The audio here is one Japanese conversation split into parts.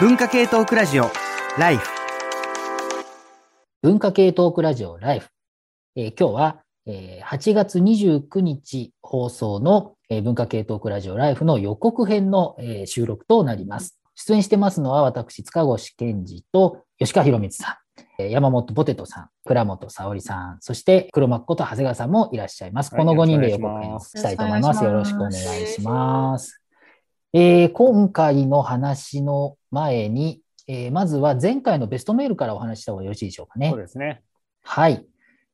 文化系トークラジオライフ文化系トークラジオライフ。えー今日は、えー8月29日放送の、えー文化系トークラジオライフの予告編の、えー収録となります。出演してますのは私、塚越健二と吉川博光さん、えー山本ポテトさん、倉本沙織さん、そして黒幕こと長谷川さんもいらっしゃいます。はいこの5人で予告編をしますしたいと思います。よろしくお願いします。えー今回の話の前に、えーまずは前回のベストメールからお話しした方がよろしいでしょうかね。そうですね。はい。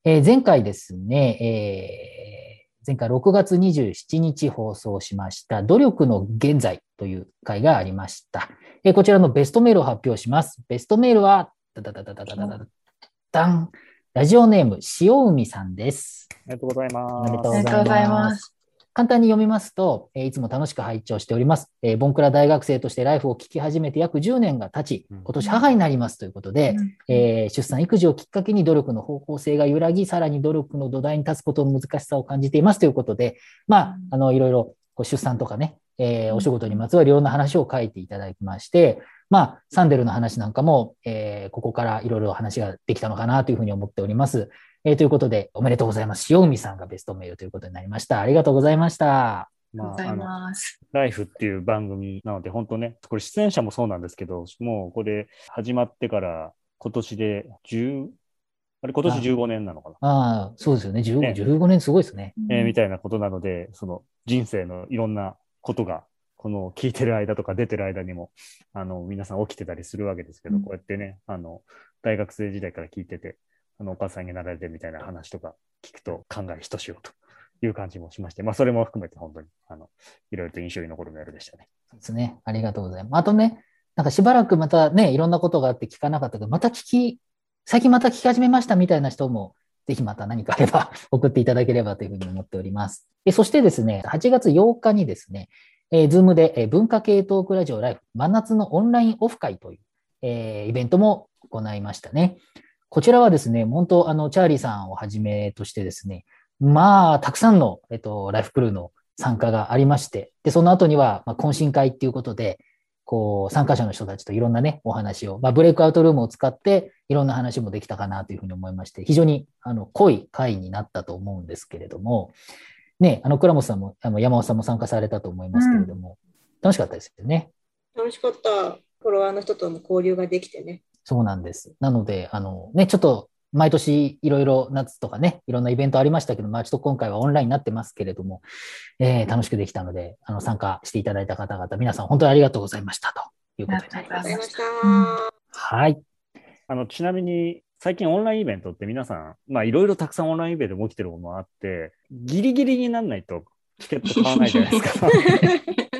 えー前回ですね、えー前回6月27日放送しました、努力の現在という回がありました。えーこちらのベストメールを発表します。ベストメールは、ダダダダダダダダダン。ラジオネーム、塩海さんです。ありがとうございます。ありがとうございます。簡単に読みますと、えーいつも楽しく拝聴しております。えーボンクラ大学生としてライフを聞き始めて約10年が経ちうん、今年母になりますということで、えー出産、育児をきっかけに努力の方向性が揺らぎ、さらに努力の土台に立つことの難しさを感じていますということで、まあ、あの、いろいろこう出産とかね、えーうんお仕事にまつわるいろんな話を書いていただきまして、まあ、サンデルの話なんかも、えーここからいろいろ話ができたのかなというふうに思っております。えーということで、おめでとうございます。塩海さんがベストメールということになりました。ありがとうございました。まあ、ありがとうございあの、ます。ライフっていう番組なので、本当ね、これ出演者もそうなんですけど、もうこれ始まってから今年で10、あれ今年15年なのかな、ああ、そうですよね。15, ね15年すごいですね。えーみたいなことなので、その人生のいろんなことが、この聞いてる間とか出てる間にも、あの、皆さん起きてたりするわけですけど、うんこうやってね、あの、大学生時代から聞いてて、あの、お母さんになられてみたいな話とか聞くと考えひとしおという感じもしまして、まあ、それも含めて本当に、あの、いろいろと印象に残るメールでしたね。そうですね。ありがとうございます。あとね、なんかしばらくまたね、いろんなことがあって聞かなかったけど、また聞き、最近また聞き始めましたみたいな人も、ぜひまた何かあれば送っていただければというふうに思っております。そしてですね、8月8日にですね、えー、ズームで、えー文化系トークラジオライフ真夏のオンラインオフ会という、えーイベントも行いましたね。こちらはですね、本当、あの、チャーリーさんをはじめとしてですね、まあ、たくさんの、えっと、ライフクルーの参加がありまして、で、その後には、まあ、懇親会っていうことで、こう、参加者の人たちといろんなね、お話を、まあ、ブレイクアウトルームを使って、いろんな話もできたかなというふうに思いまして、非常に、あの、濃い会になったと思うんですけれども、ね、あの、倉本さんも、あの山尾さんも参加されたと思いますけれども、楽しかったですよね。楽しかった。フォロワーの人との交流ができてね。そうなんです。なので、あの、ね、ちょっと、毎年いろいろ夏とかね、いろんなイベントありましたけど、まあちょっと今回はオンラインになってますけれども、えー楽しくできたので、あの、参加していただいた方々、皆さん本当にありがとうございましたということになりますありがとうござい。ました。はい。あの、ちなみに、最近オンラインイベントって皆さん、まあ、いろいろたくさんオンラインイベントも起きてるものもあって、ギリギリにならないとチケット買わないじゃないですか。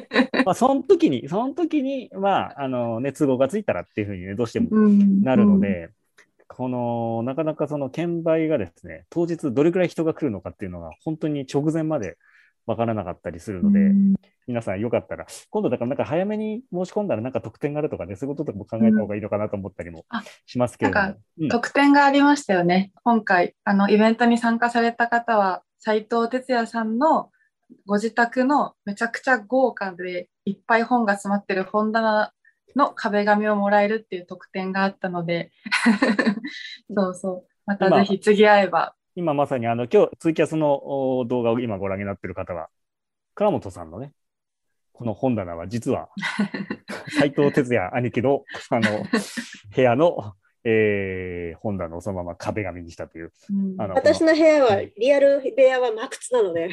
まあ、その時に、その時に、まあ、あの、ね、都合がついたらっていうふうにね、どうしてもなるので、この、なかなかその券売がですね、当日どれくらい人が来るのかっていうのが本当に直前までわからなかったりするので、皆さんよかったら、今度だからなんか早めに申し込んだらなんか特典があるとかね、そういうこととかも考えた方がいいのかなと思ったりもあしますけれども。うん特典がありましたよね。今回、あの、イベントに参加された方は、斉藤哲也さんのご自宅のめちゃくちゃ豪華でいっぱい本が詰まってる本棚の壁紙をもらえるっていう特典があったので、そうそう。またぜひ次会えば。今まさにあの、今日ツイキャスのお動画を今ご覧になっている方は、倉本さんのね、この本棚は実は、斉藤哲也兄貴の、あの、部屋の、えー本棚をそのまま壁紙にしたという。うん。あの私の部屋は、リアル部屋は真靴なので、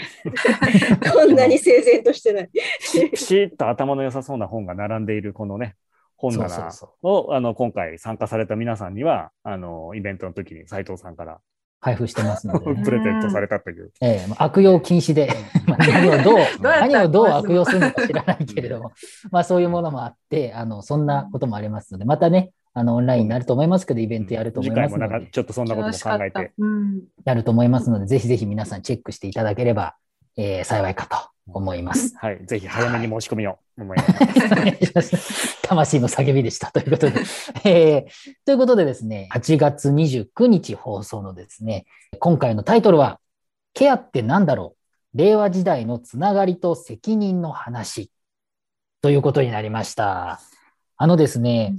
こんなに整然としてない。ピシッと頭の良さそうな本が並んでいるこのね、本そう棚そうをそあの今回参加された皆さんには、あのイベントの時に斉藤さんから配布してますので、ね。プレゼントされたという。ええまあ悪用禁止で、まあ何をどう、何をどう悪用するのか知らないけれども、まあそういうものもあって、あの、そんなこともありますので、またね、あの、オンラインになると思いますけど、イベントやると思次いますので回もなんか、ちょっとそんなことも考えて。うん。やると思いますので、ぜひぜひ皆さんチェックしていただければ、えー幸いかと思います。はい、ぜひ早めに申し込みを思います。お願いします魂の叫びでした。ということで、えーということでですね、8月29日放送のですね、今回のタイトルは、ケアって何だろう？令和時代のつながりと責任の話ということになりました。あのですね、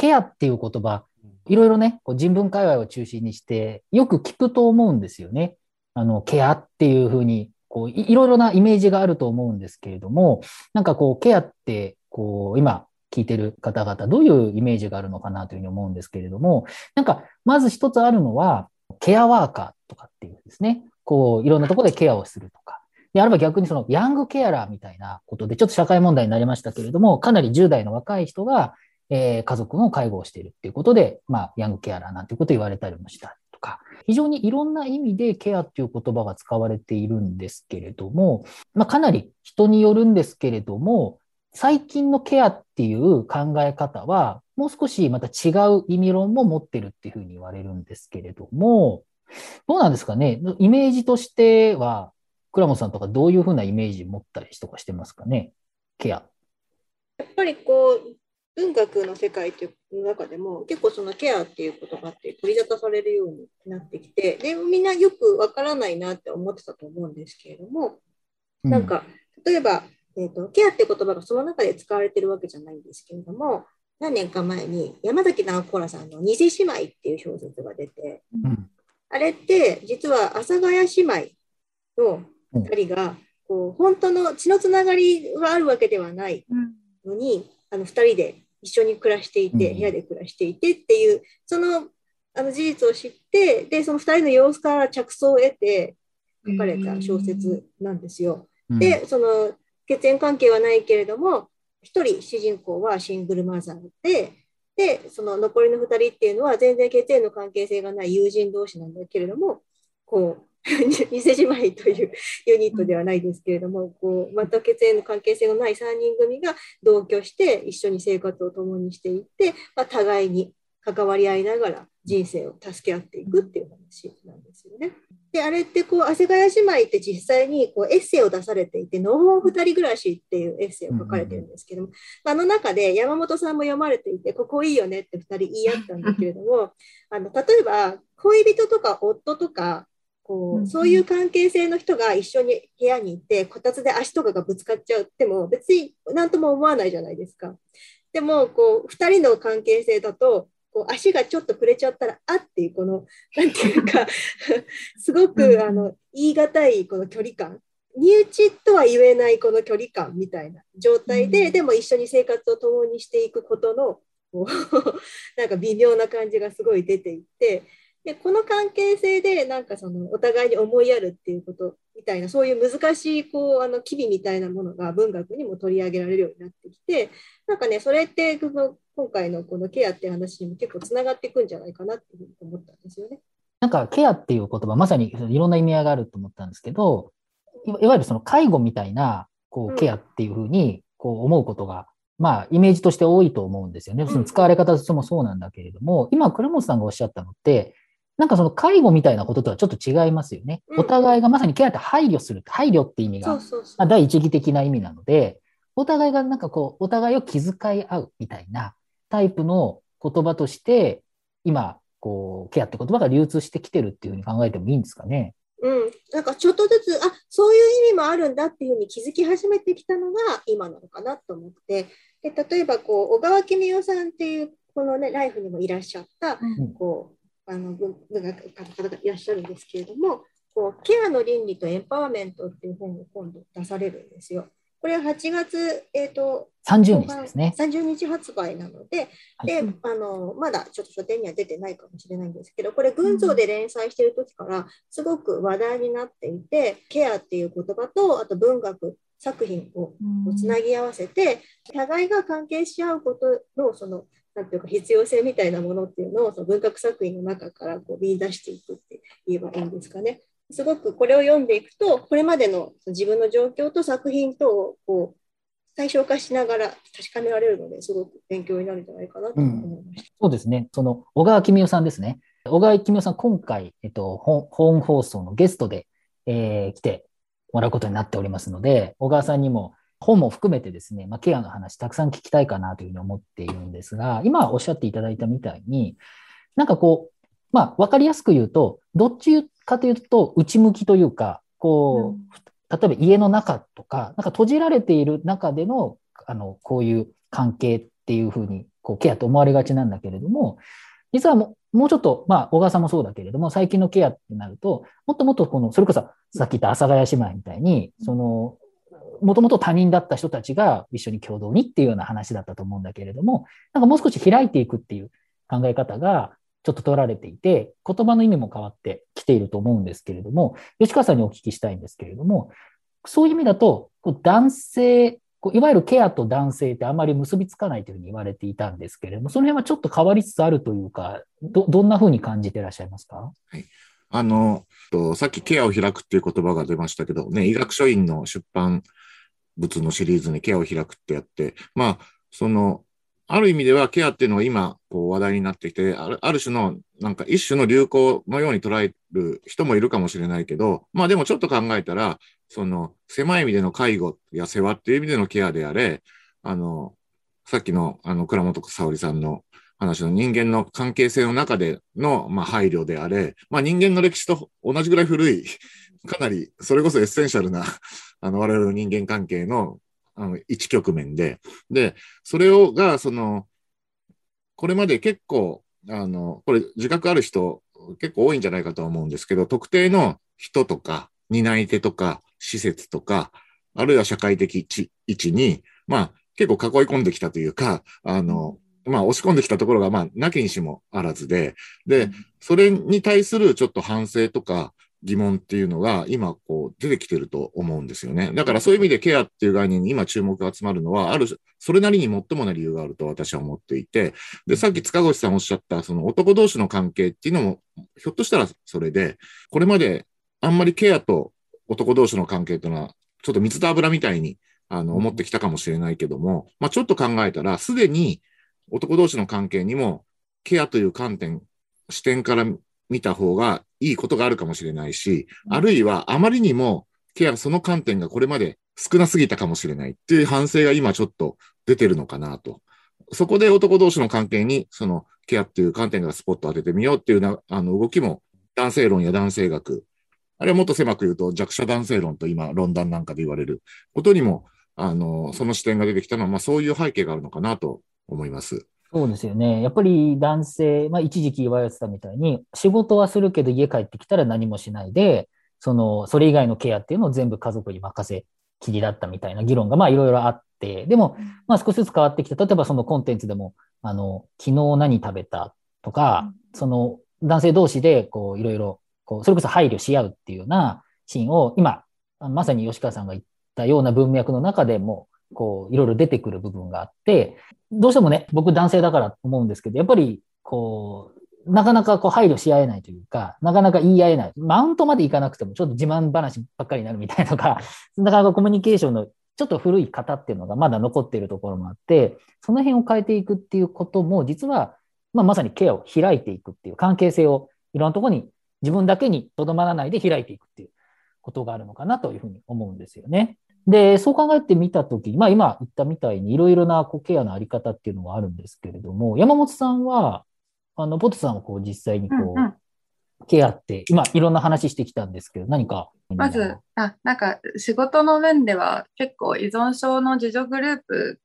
ケアっていう言葉、いろいろね、こう人文界隈を中心にして、よく聞くと思うんですよね。あの、ケアっていうふうに、こうい、いろいろなイメージがあると思うんですけれども、なんかこう、ケアって、こう、今聞いてる方々、どういうイメージがあるのかなというふうに思うんですけれども、なんか、まず一つあるのは、ケアワーカーとかっていうですね、こう、いろんなところでケアをするとか。であれば逆にそのヤングケアラーみたいなことで、ちょっと社会問題になりましたけれども、かなり10代の若い人が、えー家族の介護をしているっていうことで、まあ、ヤングケアラーなんていうこと言われたりもしたとか、非常にいろんな意味でケアっていう言葉が使われているんですけれども、まあ、かなり人によるんですけれども、最近のケアっていう考え方は、もう少しまた違う意味論も持ってるっていうふうに言われるんですけれども、どうなんですかね？イメージとしては、倉本さんとかどういうふうなイメージ持ったりとかしてますかね？ケア。やっぱりこう文学の世界という中でも結構そのケアっていう言葉って取り沙汰されるようになってきてでみんなよくわからないなって思ってたと思うんですけれども、なんか例えば、えーと、ケアって言葉がその中で使われてるわけじゃないんですけれども何年か前に山崎直子らさんの「偽姉妹」っていう小説が出て、うん。あれって実は阿佐ヶ谷姉妹の2人がこう本当の血のつながりがあるわけではないのにあの2人で一緒に暮らしていて、うん部屋で暮らしていてっていうそのあの事実を知ってでその2人の様子から着想を得て書かれた小説なんですよ。うんでその血縁関係はないけれども1人主人公はシングルマザーででその残りの2人っていうのは全然血縁の関係性がない友人同士なんだけれどもこう偽姉妹というユニットではないですけれども、こう全く血縁の関係性のない3人組が同居して一緒に生活を共にしていって、まあ、互いに関わり合いながら人生を助け合っていくっていう話なんですよね。であれってこう阿佐ヶ谷姉妹って実際にこうエッセイを出されていて「のほほん二人暮らし」っていうエッセイを書かれてるんですけども、あの中で山本さんも読まれていてここいいよねって2人言い合ったんだけれどもあの例えば恋人とか夫とかこうそういう関係性の人が一緒に部屋にいてこたつで足とかがぶつかっちゃっても別に何とも思わないじゃないですか。でもこう2人の関係性だとこう足がちょっと触れちゃったらあっていうこのなんていうか すごうん。くあの言い難いこの距離感。身内とは言えないこの距離感みたいな状態で、うん。でも一緒に生活を共にしていくことの なんか微妙な感じがすごい出ていてでこの関係性でなんかそのお互いに思いやるっていうことみたいなそういう難しいこうあの機微みたいなものが文学にも取り上げられるようになってきてなんかねそれってこの今回のこのケアっていう話にも結構つながっていくんじゃないかなっていうふうに思ったんですよね。なんかケアっていう言葉、まさにいろんな意味合いがあると思ったんですけど、いわいわゆるその介護みたいなこうんうケアっていうふうにこう思うことが、まあイメージとして多いと思うんですよね。その使われ方としてもそうなんだけれども、今倉本さんがおっしゃったのって、なんかその介護みたいなこととはちょっと違いますよね。うん。お互いがまさにケアって配慮する、配慮って意味がそう第一義的な意味なので、お互いがなんかこう、お互いを気遣い合うみたいなタイプの言葉として、今、こう、ケアって言葉が流通してきてるっていうふうに考えてもいいんですかね。うん、なんかちょっとずつあそういう意味もあるんだっていうふうに気づき始めてきたのが今なのかなと思って。で例えばこう小川公代さんっていうこのねライフにもいらっしゃったうん。こうあの文文学家の方がいらっしゃるんですけれどもこうケアの倫理とエンパワーメントっていう本を今度出されるんですよ。これは8月、えー、と30日ですね。30日発売なので、はいであのまだちょっと書店には出てないかもしれないんですけど、これ、群像で連載してる時からすごく話題になっていて、ケアっていう言葉と、あと文学作品をつなぎ合わせて、互いが関係し合うことの、その、なんていうか必要性みたいなものっていうのをその文学作品の中からこう見出していくって言えばいいんですかね。すごくこれを読んでいくと、これまでの自分の状況と作品とをこう対象化しながら確かめられるので、すごく勉強になるんじゃないかなと思いました。そうですね。その、小川公代さんですね。小川公代さん、今回、えっと、本本放送のゲストで、えー来てもらうことになっておりますので、小川さんにも本も含めてですね、まあ、ケアの話たくさん聞きたいかなというふうに思っているんですが、今おっしゃっていただいたみたいに、なんかこう、まあ、わかりやすく言うと、どっちかというと、内向きというか、こう、例えば家の中とか、なんか閉じられている中での、あの、こういう関係っていうふうに、こう、ケアと思われがちなんだけれども、実はもうもうちょっと、まあ、小川さんもそうだけれども、最近のケアってなると、もっともっとこの、それこそさっき言った阿佐ヶ谷姉妹みたいに、その、もともと他人だった人たちが一緒に共同にっていうような話だったと思うんだけれども、なんかもう少し開いていくっていう考え方がちょっと取られていて、言葉の意味も変わってきていると思うんですけれども、吉川さんにお聞きしたいんですけれども、そういう意味だと、男性、いわゆるケアと男性ってあまり結びつかないというふうに言われていたんですけれども、その辺はちょっと変わりつつあるというか、ど、どんなふうに感じていらっしゃいますか？はい。あの、さっきケアを開くっていう言葉が出ましたけど、ね、医学書院の出版物のシリーズにケアを開くってやって、まあ、その、ある意味ではケアっていうのが今、こう話題になってきて、あるある種の、なんか一種の流行のように捉える人もいるかもしれないけど、まあでもちょっと考えたら、その、狭い意味での介護や世話っていう意味でのケアであれ、あの、さっきの、あの、倉本沙織さんの話の人間の関係性の中での、まあ、配慮であれ、まあ、人間の歴史と同じぐらい古い、かなり、それこそエッセンシャルな、あの、我々の人間関係の、あの、一局面で、で、それを、が、その、これまで結構、あの、これ自覚ある人結構多いんじゃないかとは思うんですけど、特定の人とか、担い手とか、施設とか、あるいは社会的位置に、まあ、結構囲い込んできたというか、あの、まあ、押し込んできたところが、まあ、なきにしもあらずで、で、それに対するちょっと反省とか疑問っていうのが今、こう、出てきてると思うんですよね。だからそういう意味でケアっていう概念に今注目が集まるのは、ある、それなりに最もな理由があると私は思っていて、で、さっき塚越さんおっしゃった、その男同士の関係っていうのも、ひょっとしたらそれで、これまであんまりケアと男同士の関係というのは、ちょっと水と油みたいに、あの、思ってきたかもしれないけども、まあ、ちょっと考えたら、すでに男同士の関係にも、ケアという観点、視点から見た方がいいことがあるかもしれないし、あるいはあまりにもケア、その観点がこれまで少なすぎたかもしれないっていう反省が今ちょっと出てるのかなと。そこで男同士の関係に、そのケアっていう観点からスポットを当ててみようっていうな、あの動きも男性論や男性学、あるいはもっと狭く言うと弱者男性論と今論壇なんかで言われることにも、あの、その視点が出てきたのは、まあそういう背景があるのかなと思います。そうですよね。やっぱり男性、まあ一時期言われてたみたいに、仕事はするけど家帰ってきたら何もしないで、その、それ以外のケアっていうのを全部家族に任せきりだったみたいな議論がまあいろいろあって、でも、まあ少しずつ変わってきて、例えばそのコンテンツでも、あの、昨日何食べたとか、その男性同士でこういろいろ、こう、それこそ配慮し合うっていうようなシーンを今、まさに吉川さんが言ったような文脈の中でも、こう、いろいろ出てくる部分があって、どうしてもね、僕男性だから思うんですけど、やっぱり、こう、なかなかこう配慮し合えないというか、なかなか言い合えない。マウントまでいかなくても、ちょっと自慢話ばっかりになるみたいなとか、なかなかコミュニケーションのちょっと古い型っていうのがまだ残っているところもあって、その辺を変えていくっていうことも、実は、まあ、まさにケアを開いていくっていう関係性をいろんなところに自分だけにとどまらないで開いていくっていうことがあるのかなというふうに思うんですよね。で、そう考えてみたとき、まあ今言ったみたいにいろいろなこうケアのあり方っていうのはあるんですけれども、山本さんは、あの、ポテさんはこう実際にこう、うんうんケアって、今いろんな話してきたんですけど、何か？まず、あ、なんか仕事の面では結構依存症の自助グループ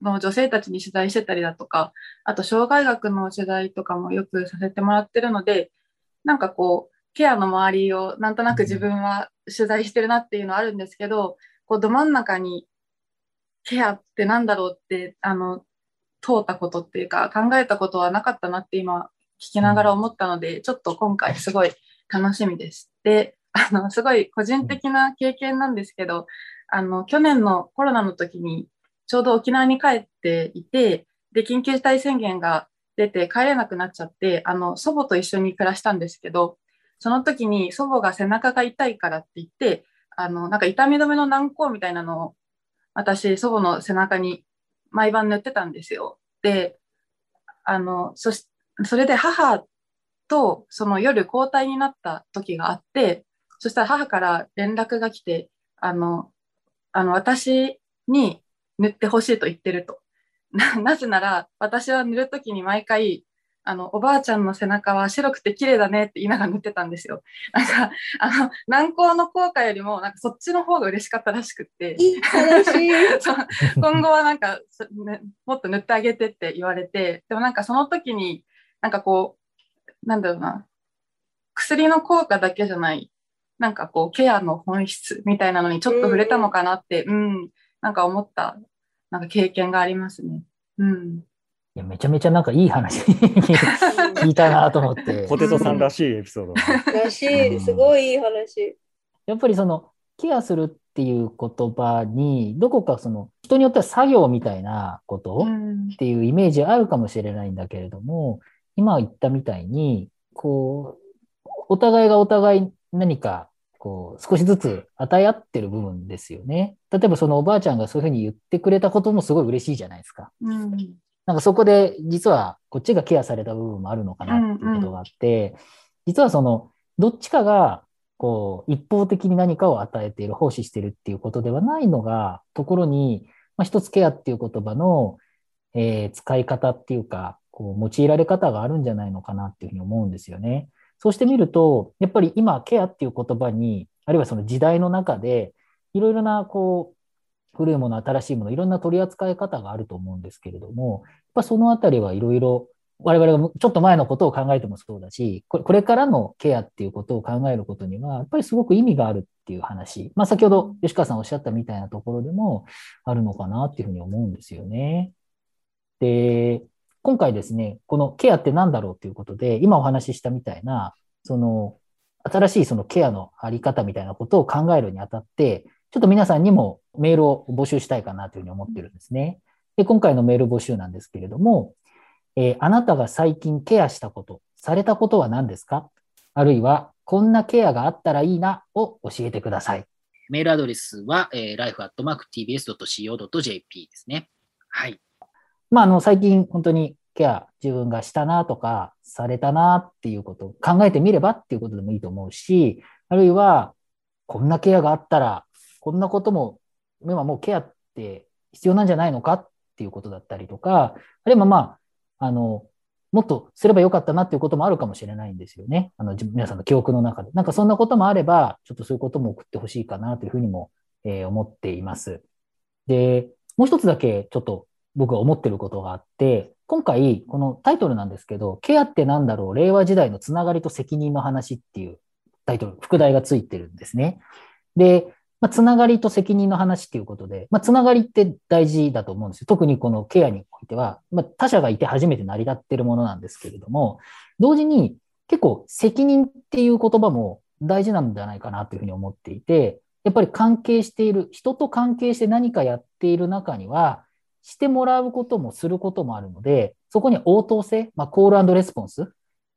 の女性たちに取材してたりだとか、あと障害学の取材とかもよくさせてもらってるので、なんかこう、ケアの周りをなんとなく自分は取材してるなっていうのはあるんですけど、こうど真ん中にケアってなんだろうって、あの、通ったことっていうか考えたことはなかったなって今聞きながら思ったので、ちょっと今回すごい楽しみです。で、あの、すごい個人的な経験なんですけど、あの、去年のコロナの時にちょうど沖縄に帰っていて、で、緊急事態宣言が出て帰れなくなっちゃって、あの、祖母と一緒に暮らしたんですけど、その時に祖母が背中が痛いからって言って、あの、なんか痛み止めの軟膏みたいなのを、私、祖母の背中に毎晩塗ってたんですよ。で、あの、そし、それで母とその夜交代になった時があって、そしたら母から連絡が来て、あの、あの、私に塗ってほしいと言ってると。な、ぜなら、私は塗るときに毎回、あの、おばあちゃんの背中は白くて綺麗だねって言いながら塗ってたんですよ。なんか、あの、軟膏の効果よりも、なんかそっちの方が嬉しかったらしくって。い 今後はなんか、そね、もっと塗ってあげてって言われて、でもなんかその時に、なんかこう、なんだろうな、薬の効果だけじゃない、なんかこう、ケアの本質みたいなのにちょっと触れたのかなって、うん、なんか思った、なんか経験がありますね。うん。いやめちゃめちゃなんかいい話 聞いたなと思って。ポテトさんらしいエピソード。らしい。すごいいい話。やっぱりそのケアするっていう言葉に、どこかその人によっては作業みたいなことうんっていうイメージあるかもしれないんだけれども、今言ったみたいに、こう、お互いがお互い何か、こう、少しずつ与え合ってる部分ですよね。例えばそのおばあちゃんがそういうふうに言ってくれたこともすごい嬉しいじゃないですか。うんなんかそこで実はこっちがケアされた部分もあるのかなっていうことがあって、実はそのどっちかがこう一方的に何かを与えている、奉仕しているっていうことではないのが、ところに、まあ、一つケアっていう言葉の、えー使い方っていうか、こう用いられ方があるんじゃないのかなっていうふうに思うんですよね。そうしてみると、やっぱり今ケアっていう言葉に、あるいはその時代の中で、いろいろなこう古いもの、新しいもの、いろんな取り扱い方があると思うんですけれども、やっぱそのあたりはいろいろ、我々がちょっと前のことを考えてもそうだし、これからのケアっていうことを考えることには、やっぱりすごく意味があるっていう話。まあ先ほど吉川さんおっしゃったみたいなところでもあるのかなっていうふうに思うんですよね。で、今回ですね、このケアって何だろうということで、今お話ししたみたいな、その、新しいそのケアのあり方みたいなことを考えるにあたって、ちょっと皆さんにもメールを募集したいかなというふうに思ってるんですね。で、今回のメール募集なんですけれども、えーあなたが最近ケアしたこと、されたことは何ですか？あるいは、こんなケアがあったらいいなを教えてください。メールアドレスは、えー、life.tbs.co.jp ですね。はい。まあ、あの、最近本当にケア自分がしたなとか、されたなっていうことを考えてみればっていうことでもいいと思うし、あるいは、こんなケアがあったら、こんなことも、今もうケアって必要なんじゃないのかっていうことだったりとか、あるいはまあ、あの、もっとすればよかったなっていうこともあるかもしれないんですよね。あの、皆さんの記憶の中で。なんかそんなこともあれば、ちょっとそういうことも送ってほしいかなというふうにも、えー思っています。で、もう一つだけちょっと僕が思ってることがあって、今回、このタイトルなんですけど、ケアってなんだろう、令和時代のつながりと責任の話っていうタイトル、副題がついてるんですね。で、まあ、つながりと責任の話っていうことで、まあ、つながりって大事だと思うんですよ。特にこのケアにおいては、まあ、他者がいて初めて成り立ってるものなんですけれども、同時に結構責任っていう言葉も大事なんじゃないかなというふうに思っていて、やっぱり関係している、人と関係して何かやっている中には、してもらうこともすることもあるので、そこに応答性、まあ、コールレスポンス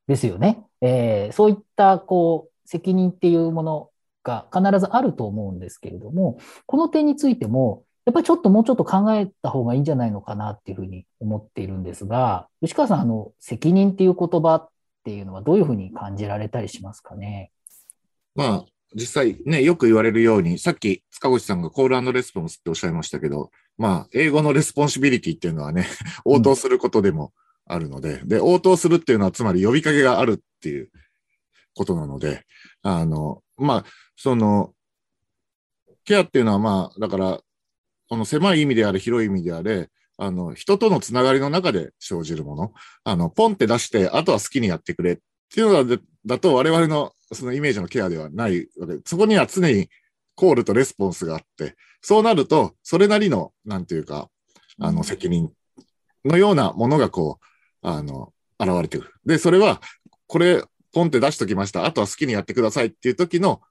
ですよね。えーそういった、こう、責任っていうものが必ずあると思うんですけれども、この点についても、やっぱりちょっともうちょっと考えた方がいいんじゃないのかなっていうふうに思っているんですが、吉川さん、あの、責任っていう言葉っていうのはどういうふうに感じられたりしますかね？まあ、実際ね、よく言われるように、さっき塚越さんがコールレスポンスっておっしゃいましたけど、まあ、英語の responsibility っていうのはね、応答することでもあるので、で、応答するっていうのはつまり呼びかけがあるっていうことなので、あの、まあ、その、ケアっていうのはまあ、だから、この狭い意味であれ、広い意味であれ、あの、人とのつながりの中で生じるもの。あの、ポンって出して、あとは好きにやってくれっていうのだだと、我々のそのイメージのケアではないわけで、そこには常にコールとレスポンスがあって、そうなると、それなりの、なんていうか、あの、責任のようなものがこう、あの、現れてくる。で、それは、これ、ポンって出しときました。あとは好きにやってくださいっていう時の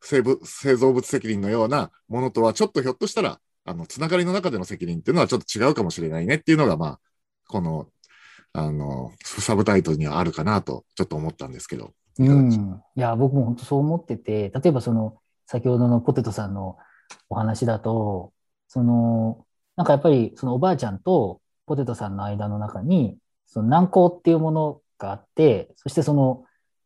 生物、製造物責任のようなものとは、ちょっとひょっとしたら、あの、つながりの中での責任っていうのはちょっと違うかもしれないねっていうのが、まあ、この、あの、サブタイトルにはあるかなと、ちょっと思ったんですけど。いうん。いや、僕も本当そう思ってて、例えばその、先ほどのポテトさんのお話だと、その、なんかやっぱりそのおばあちゃんとポテトさんの間の中に、その軟膏っていうものがあって、そしてその、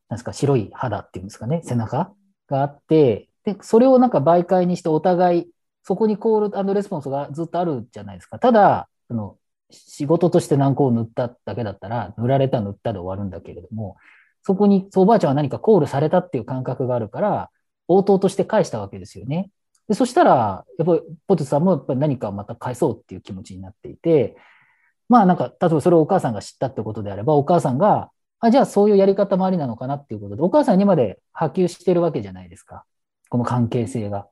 なんですか、白い肌っていうんですかね、背中があって、で、それをなんか媒介にしてお互い、そこにコールレスポンスがずっとあるじゃないですか。ただ、その、仕事として軟膏を塗っただけだったら、塗られた塗ったで終わるんだけれども、そこに、おばあちゃんは何かコールされたっていう感覚があるから、応答として返したわけですよね。でそしたら、やっぱりポテトさんもやっぱり何かまた返そうっていう気持ちになっていて、まあなんか、例えばそれをお母さんが知ったってことであれば、お母さんが、あ、じゃあそういうやり方もありなのかなっていうことで、お母さんにまで波及してるわけじゃないですか。この関係性が。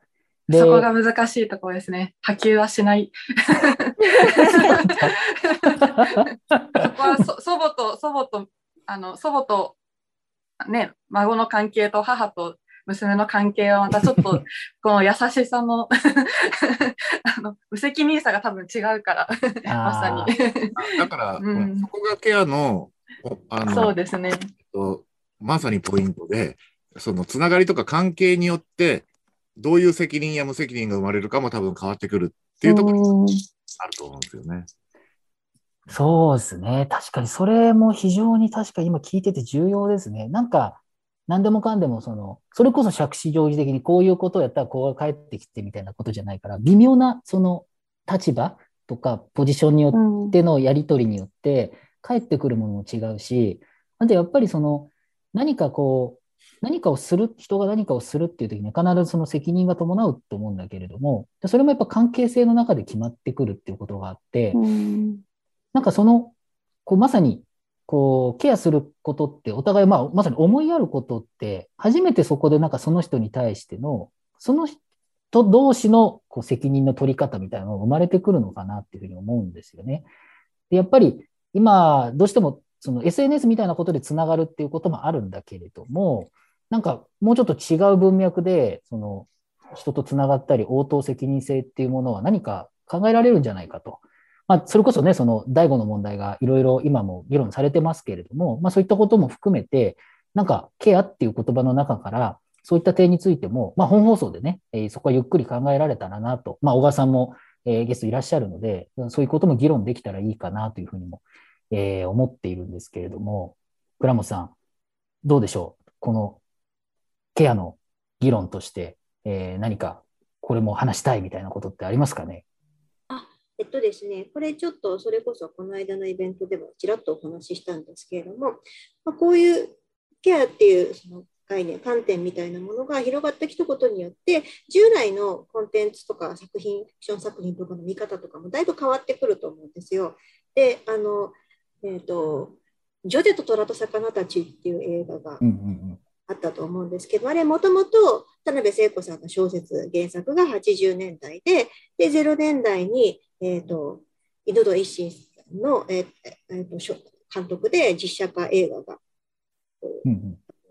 でそこが難しいところですね。波及はしない。そこはそ祖母と、祖母と、あの、祖母と、ね、孫の関係と母と娘の関係はまたちょっと、この優しさの あの、無責任さが多分違うから、まさに。だから、うんそこがケアの、おあのそうですね。えっとまさにポイントで、そのつながりとか関係によって、どういう責任や無責任が生まれるかも多分変わってくるっていうところうんがあると思うんですよね。そうですね。確かにそれも非常に確かに今聞いてて重要ですね。なんか、何でもかんでもその、それこそ杓子定規的にこういうことをやったらこうが返ってきてみたいなことじゃないから、微妙なその立場とかポジションによってのやり取りによって返ってくるものも違うし、あとやっぱりその何かこう、何かをする、人が何かをするっていう時に必ずその責任が伴うと思うんだけれども、でそれもやっぱ関係性の中で決まってくるっていうことがあって、うんなんかその、こうまさに、こう、ケアすることって、お互い、まあ、まさに思いやることって、初めてそこでなんかその人に対しての、その人同士のこう責任の取り方みたいなのが生まれてくるのかなっていうふうに思うんですよね。でやっぱり今、どうしてもその SNS みたいなことでつながるっていうこともあるんだけれども、なんかもうちょっと違う文脈で、その人とつながったり応答責任性っていうものは何か考えられるんじゃないかと。まあ、それこそね、その第五の問題がいろいろ今も議論されてますけれども、まあそういったことも含めて、なんかケアっていう言葉の中から、そういった点についても、まあ本放送でね、えーそこはゆっくり考えられたらなと、まあ小川さんも、えーゲストいらっしゃるので、そういうことも議論できたらいいかなというふうにも、えー思っているんですけれども、倉本さん、どうでしょう？このケアの議論として、えー何かこれも話したいみたいなことってありますかね？あえっとですね、これちょっとそれこそこの間のイベントでもちらっとお話ししたんですけれども、まあ、こういうケアっていうその概念、観点みたいなものが広がってきたことによって、従来のコンテンツとか作品、フィクション作品とかの見方とかもだいぶ変わってくると思うんですよ。で、あの、えっ、と、ジョゼと虎と魚たちっていう映画があったと思うんですけど、あれもともと田辺聖子さんの小説原作が80年代で、で、0年代に、えっ、と、井戸戸一心さんの、えーえーとしょ監督で実写化映画が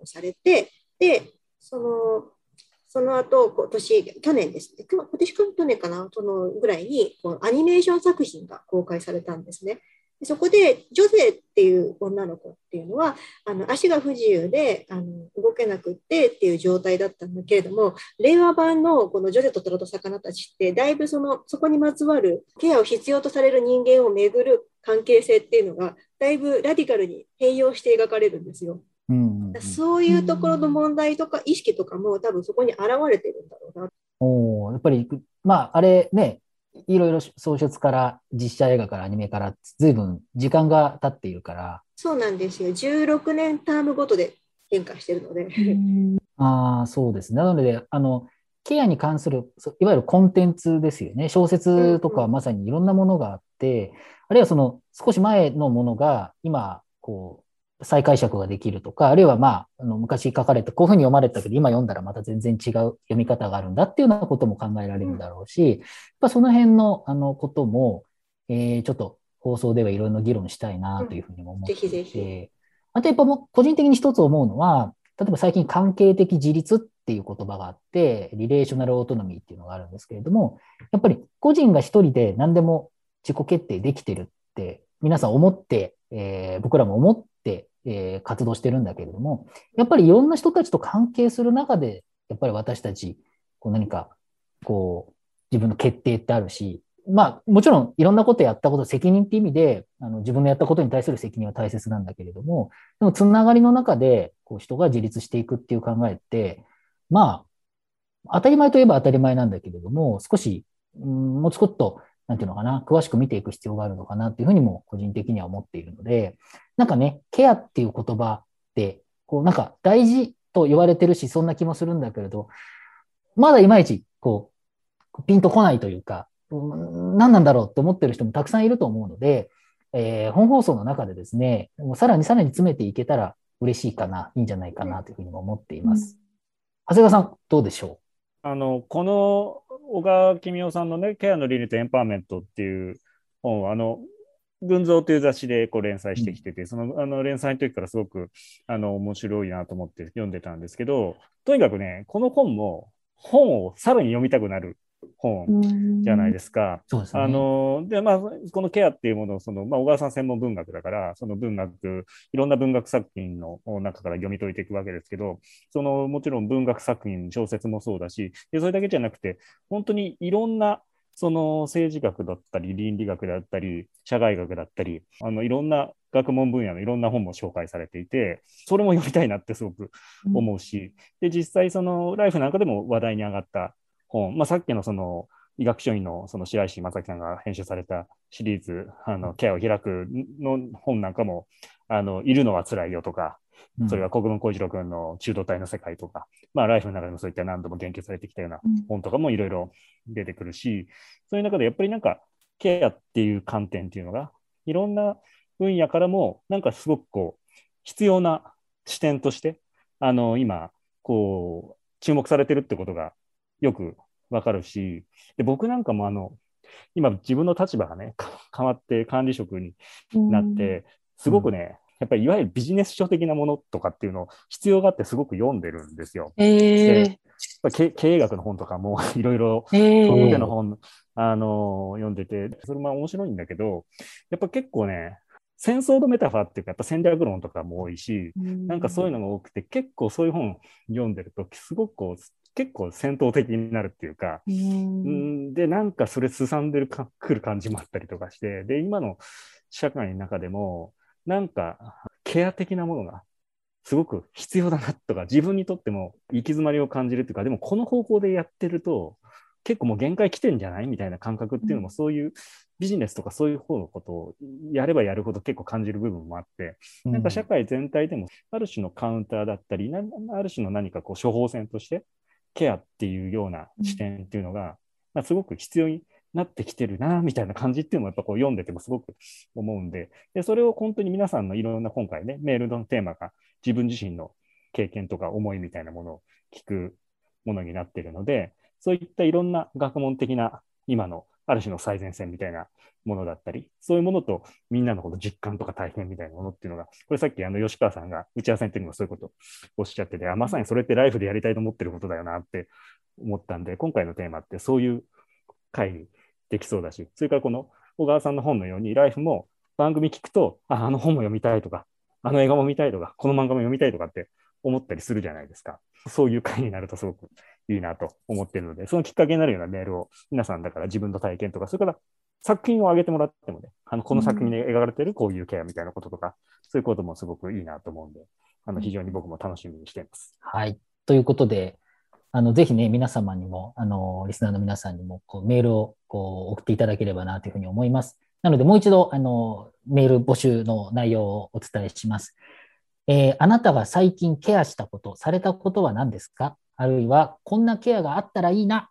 うんうんされて、で、その、その後、今年、去年ですね、今年去年かな、そのぐらいに、こうアニメーション作品が公開されたんですね。でそこで、ジョゼっていう女の子っていうのは、あの足が不自由であの動けなくってっていう状態だったんだけれども、令和版のこのジョゼと虎と魚たちって、だいぶそのそこにまつわるケアを必要とされる人間をめぐる関係性っていうのが、だいぶラディカルに変容して描かれるんですよ。うんうんうんそういうところの問題とか意識とかも多分そこに現れてるんだろうな。おーやっぱり、まあ、あれね、いろいろ創出から実写映画からアニメから随分時間が経っているから、そうなんですよ。16年タームごとで変化してるので。ああ、そうですね。なので、あの、ケアに関する、そいわゆるコンテンツですよね。小説とかはまさにいろんなものがあって、あるいはその少し前のものが今、こう、再解釈ができるとか、あるいはまあ、あの昔書かれて、こういうふうに読まれたけど、今読んだらまた全然違う読み方があるんだっていうようなことも考えられるだろうし、やっぱその辺のあのことも、えーちょっと放送ではいろいろな議論したいなというふうにも思っていて、ぜひぜひ。あとやっぱもう個人的に一つ思うのは、例えば最近関係的自立っていう言葉があって、リレーショナルオートノミーっていうのがあるんですけれども、やっぱり個人が一人で何でも自己決定できてるって皆さん思って、えー僕らも思って、えー活動してるんだけれども、やっぱりいろんな人たちと関係する中で、やっぱり私たち、こう何か、こう、自分の決定ってあるし、まあ、もちろんいろんなことやったこと、責任って意味で、あの自分のやったことに対する責任は大切なんだけれども、でもつながりの中で、こう人が自立していくっていう考えって、まあ、当たり前といえば当たり前なんだけれども、少し、うんもうちょっと、なんていうのかな、詳しく見ていく必要があるのかなっていうふうにも個人的には思っているので、なんかね、ケアっていう言葉って、こうなんか大事と言われてるし、そんな気もするんだけれど、まだいまいち、こう、ピンとこないというか、うん何なんだろうって思ってる人もたくさんいると思うので、えー本放送の中でですね、もうさらにさらに詰めていけたら嬉しいかな、いいんじゃないかなというふうにも思っています。長谷川さん、どうでしょあの、この小川公夫さんのね、ケアの倫理とエンパワーメントっていう本は、あの、群像という雑誌でこう連載してきてて、そのあの連載の時からすごくあの面白いなと思って読んでたんですけど、とにかくね、この本も本をさらに読みたくなる本じゃないですすか。うそうですね。あのでまあ、このケアっていうものをその、まあ、小川さん専門文学だから、その文学、いろんな文学作品の中から読み解いていくわけですけど、そのもちろん文学作品、小説もそうだし、でそれだけじゃなくて、本当にいろんなその政治学だったり、倫理学だったり、社会学だったり、あのいろんな学問分野のいろんな本も紹介されていて、それも読みたいなってすごく思うし、で実際、そのライフなんかでも話題に上がった本、まあ、さっきのその医学書院のその白石正樹さんが編集されたシリーズ、あのケアを開くの本なんかも、あのいるのは辛いよとか、うんそれは国分光一郎君の中道体の世界とか、まあ、ライフの中でもそういった何度も言及されてきたようなうん。本とかもいろいろ出てくるし、そういう中でやっぱりなんかケアっていう観点っていうのが、いろんな分野からも、なんかすごくこう、必要な視点として、あの、今、こう、注目されてるってことがよくわかるし、で、僕なんかもあの、今自分の立場がね、か変わって管理職になって、すごくね、やっぱりいわゆるビジネス書的なものとかっていうのを必要があってすごく読んでるんですよ。えー、まあ経経営学の本とかもいろいろえそういうー、の本、あの読んでて、それも面白いんだけど、やっぱ結構ね、戦争のメタファーっていうか、やっぱ戦略論とかも多いし、なんかそういうのが多くて、結構そういう本読んでると、すごくこう、結構戦闘的になるっていうか、ううんんで、なんかそれすさんでるか、くる感じもあったりとかして、で、今の社会の中でも、なんか、ケア的なものが、すごく必要だなとか、自分にとっても行き詰まりを感じるっていうか、でもこの方向でやってると、結構もう限界来てんじゃないみたいな感覚っていうのも、そういうビジネスとかそういう方のことをやればやるほど結構感じる部分もあって、なんか社会全体でも、ある種のカウンターだったり、なある種の何かこう処方箋として、ケアっていうような視点っていうのが、まあ、すごく必要になってきてるな、みたいな感じっていうのもやっぱこう読んでてもすごく思うんで、で、それを本当に皆さんのいろんな今回ね、メールのテーマが自分自身の経験とか思いみたいなものを聞くものになっているので、そういったいろんな学問的な今のある種の最前線みたいなものだったり、そういうものとみんなのこの実感とか体験みたいなものっていうのが、これさっきあの吉川さんが打ち合わせの時にもそういうことをおっしゃってて、あまさにそれってライフでやりたいと思ってることだよなって思ったんで、今回のテーマってそういう回にできそうだし、それからこの小川さんの本のように、ライフも番組聞くと、あ、あの本も読みたいとか、あの映画も見たいとか、この漫画も読みたいとかって思ったりするじゃないですか。そういう回になるとすごくいいなと思ってるので、そのきっかけになるようなメールを皆さんだから自分の体験とか、それから作品を上げてもらってもね、あのこの作品で描かれてるこういうケアみたいなこととか、そういうこともすごくいいなと思うんで、あの非常に僕も楽しみにしています。はい。ということで、あの、ぜひね、皆様にも、あの、リスナーの皆さんにも、こう、メールを、こう、送っていただければな、というふうに思います。なので、もう一度、あの、メール募集の内容をお伝えします。えーあなたが最近ケアしたこと、されたことは何ですか？あるいは、こんなケアがあったらいいな、っ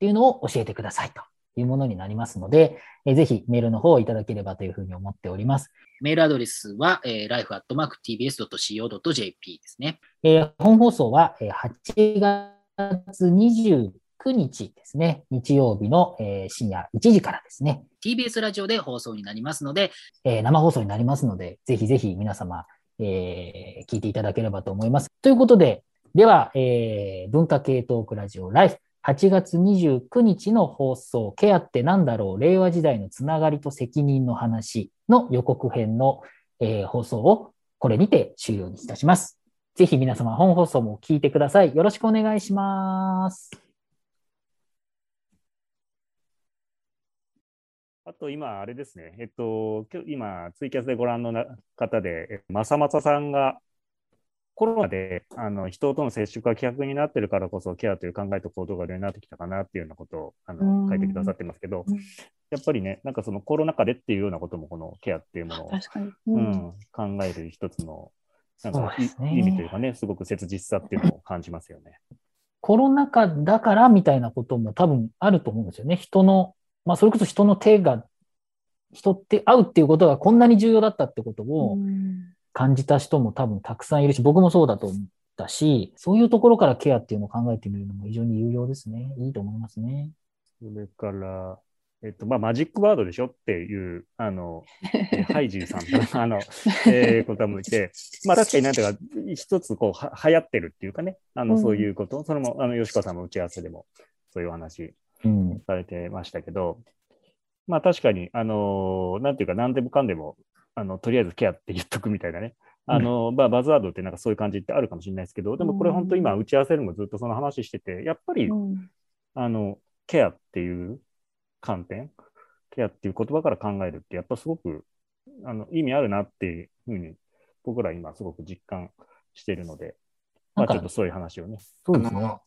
ていうのを教えてください、というものになりますので、えーぜひメールの方をいただければというふうに思っております。メールアドレスは、えー、life.tbs.co.jp ですね。えー本放送はえー8月29日ですね、日曜日のえー深夜1時からですね、TBS ラジオで放送になりますので、えー生放送になりますので、ぜひぜひ皆様、えー聞いていただければと思います。ということで、では、えー文化系トークラジオライフ8月29日の放送、ケアってなんだろう令和時代のつながりと責任の話の予告編の、えー放送をこれにて終了にいたします。ぜひ皆様本放送も聞いてください。よろしくお願いします。あと今、あれですね、えっと、今ツイキャスでご覧のな方で、えまさまささんがコロナであの人との接触が希薄になってるからこそ、ケアという考えと行動がようになってきたかなっていうようなことをあうんの書いてくださってますけど、うんやっぱりね、なんかそのコロナ禍でっていうようなことも、このケアっていうものを、確かに。ううんん、考える一つのなんかいそうですね意味というかね、すごく切実さっていうのを感じますよね。コロナ禍だからみたいなことも多分あると思うんですよね。人の、まあそれこそ人の手が、人って会うっていうことがこんなに重要だったってことをうん感じた人も多分たくさんいるし、僕もそうだと思ったし、そういうところからケアっていうのを考えてみるのも非常に有用ですね。いいと思いますね。それから、えっと、まあ、マジックワードでしょっていう、あの、え ハイジーさんと、あの、えー、こともいて、まあ、確かになんていうか、一つこう、は流行ってるっていうかね、あの、うん。そういうこと、それも、あの、吉川さんの打ち合わせでも、そういうお話うん。されてましたけど、まあ、確かに、あの、なんていうか、何でもかんでも、あの、とりあえずケアって言っとくみたいなね。あの、まあ、バズワードってなんかそういう感じってあるかもしれないですけど、でもこれ本当今打ち合わせでもずっとその話してて、やっぱりうん。あの、ケアっていう観点、ケアっていう言葉から考えるって、やっぱすごくあの意味あるなっていうふうに、僕ら今すごく実感してるので、まあなんかちょっとそういう話をね。そうですね。あの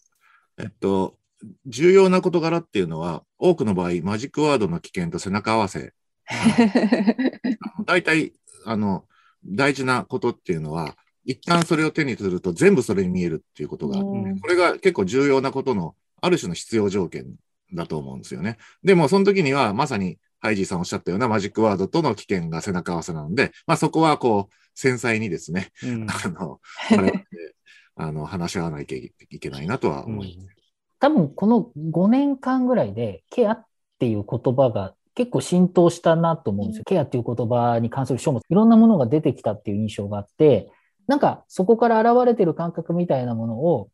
えっと、重要な事柄っていうのは、多くの場合、マジックワードの危険と背中合わせ。大体、あの、大事なことっていうのは、一旦それを手にすると全部それに見えるっていうことがあって、うんこれが結構重要なことの、ある種の必要条件だと思うんですよね。でも、その時には、まさに、ハイジーさんおっしゃったようなマジックワードとの危険が背中合わせなので、まあそこはこう、繊細にですね、うんあの、あの、話し合わなきゃいけないなとは思います。多分この5年間ぐらいでケアっていう言葉が結構浸透したなと思うんですよ。ケアっていう言葉に関する書もいろんなものが出てきたっていう印象があって、なんかそこから現れてる感覚みたいなものを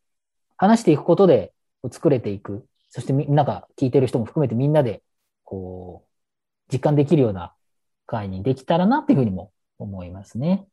話していくことで作れていく。そしてみんなが聞いてる人も含めてみんなでこう実感できるような会にできたらなっていうふうにも思いますね。